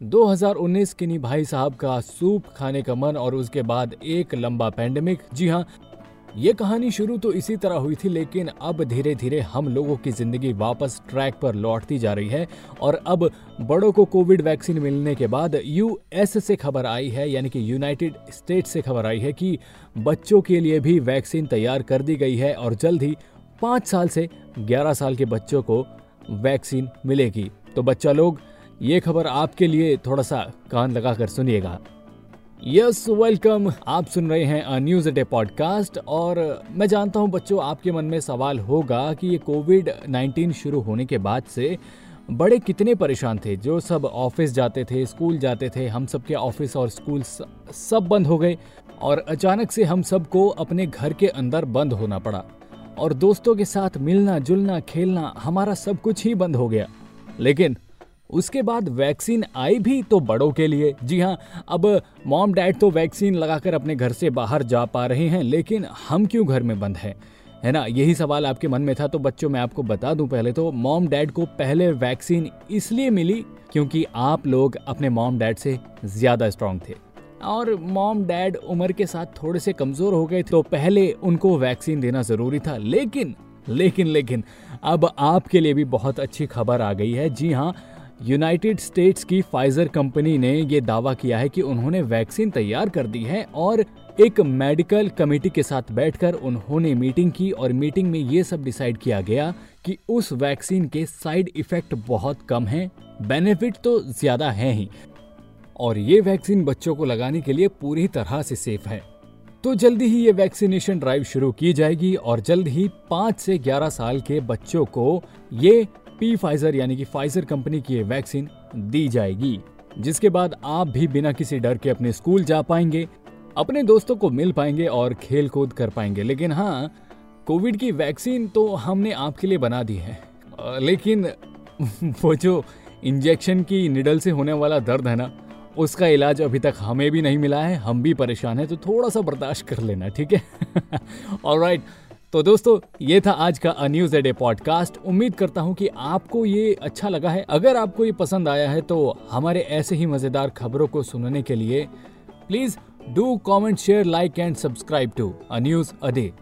2019 किन्हीं भाई साहब का सूप खाने का मन और उसके बाद एक लंबा पैंडेमिक जी हाँ ये कहानी शुरू तो इसी तरह हुई थी, लेकिन अब धीरे धीरे हम लोगों की ज़िंदगी वापस ट्रैक पर लौटती जा रही है और अब बड़ों को कोविड वैक्सीन मिलने के बाद यूएस से खबर आई है, यानी कि यूनाइटेड स्टेट से खबर आई है कि बच्चों के लिए भी वैक्सीन तैयार कर दी गई है और जल्द ही पाँच साल से ग्यारह साल के बच्चों को वैक्सीन मिलेगी। तो बच्चा लोग ये खबर आपके लिए थोड़ा सा कान लगाकर सुनिएगा। Yes, welcome. आप सुन रहे हैं अ न्यूज़ डे पॉडकास्ट और मैं जानता हूँ बच्चों, आपके मन में सवाल होगा कि ये कोविड 19 शुरू होने के बाद से बड़े कितने परेशान थे? जो सब ऑफ़िस जाते थे, स्कूल जाते थे, हम सब के ऑफ़िस और स्कूल सब बंद हो गए और अचानक से हम सबको अपने घर के अंदर बंद होना पड़ा। और दोस्तों के साथ मिलना, जुलना, खेलना, हमारा सब कुछ ही बंद हो गया। लेकिन उसके बाद वैक्सीन आई भी तो बड़ों के लिए। जी हाँ अब मॉम डैड तो वैक्सीन लगाकर अपने घर से बाहर जा पा रहे हैं, लेकिन हम क्यों घर में बंद हैं? है ना? यही सवाल आपके मन में था तो बच्चों, मैं आपको बता दूँ पहले तो मॉम डैड को पहले वैक्सीन इसलिए मिली क्योंकि आप लोग अपने मॉम डैड से ज़्यादा स्ट्रांग थे। और मॉम डैड उम्र के साथ थोड़े से कमज़ोर हो गए तो पहले उनको वैक्सीन देना ज़रूरी था, लेकिन लेकिन लेकिन, अब आपके लिए भी बहुत अच्छी खबर आ गई है। जी हाँ यूनाइटेड स्टेट्स की फाइजर कंपनी ने ये दावा किया है कि उन्होंने वैक्सीन तैयार कर दी है और एक मेडिकल कमेटी के साथ बैठकर उन्होंने मीटिंग की और मीटिंग में ये सब डिसाइड किया गया कि उस वैक्सीन के साइड इफ़ेक्ट बहुत कम हैं, बेनिफिट तो ज़्यादा हैं ही, और ये वैक्सीन बच्चों को लगाने के लिए पूरी तरह से सेफ़ है। तो जल्दी ही ये वैक्सीनेशन ड्राइव शुरू की जाएगी और जल्द ही पाँच से ग्यारह साल के बच्चों को ये पी फाइजर यानी कि फाइजर कंपनी की वैक्सीन दी जाएगी, जिसके बाद आप भी बिना किसी डर के अपने स्कूल जा पाएँगे, अपने दोस्तों को मिल पाएँगे और खेल कूद कर पाएँगे। लेकिन हाँ कोविड की वैक्सीन तो हमने आपके लिए बना दी है। लेकिन वो जो इंजेक्शन की निडल से होने वाला दर्द है ना, उसका इलाज अभी तक हमें भी नहीं मिला है, हम भी परेशान हैं तो थोड़ा सा बर्दाश्त कर लेना, ठीक है? ऑलराइट तो दोस्तों, ये था आज का न्यूज़ एडे पॉडकास्ट उम्मीद करता हूँ कि आपको ये अच्छा लगा है। अगर आपको ये पसंद आया है तो हमारे ऐसे ही मज़ेदार खबरों को सुनने के लिए please do comment share like and subscribe to a news a day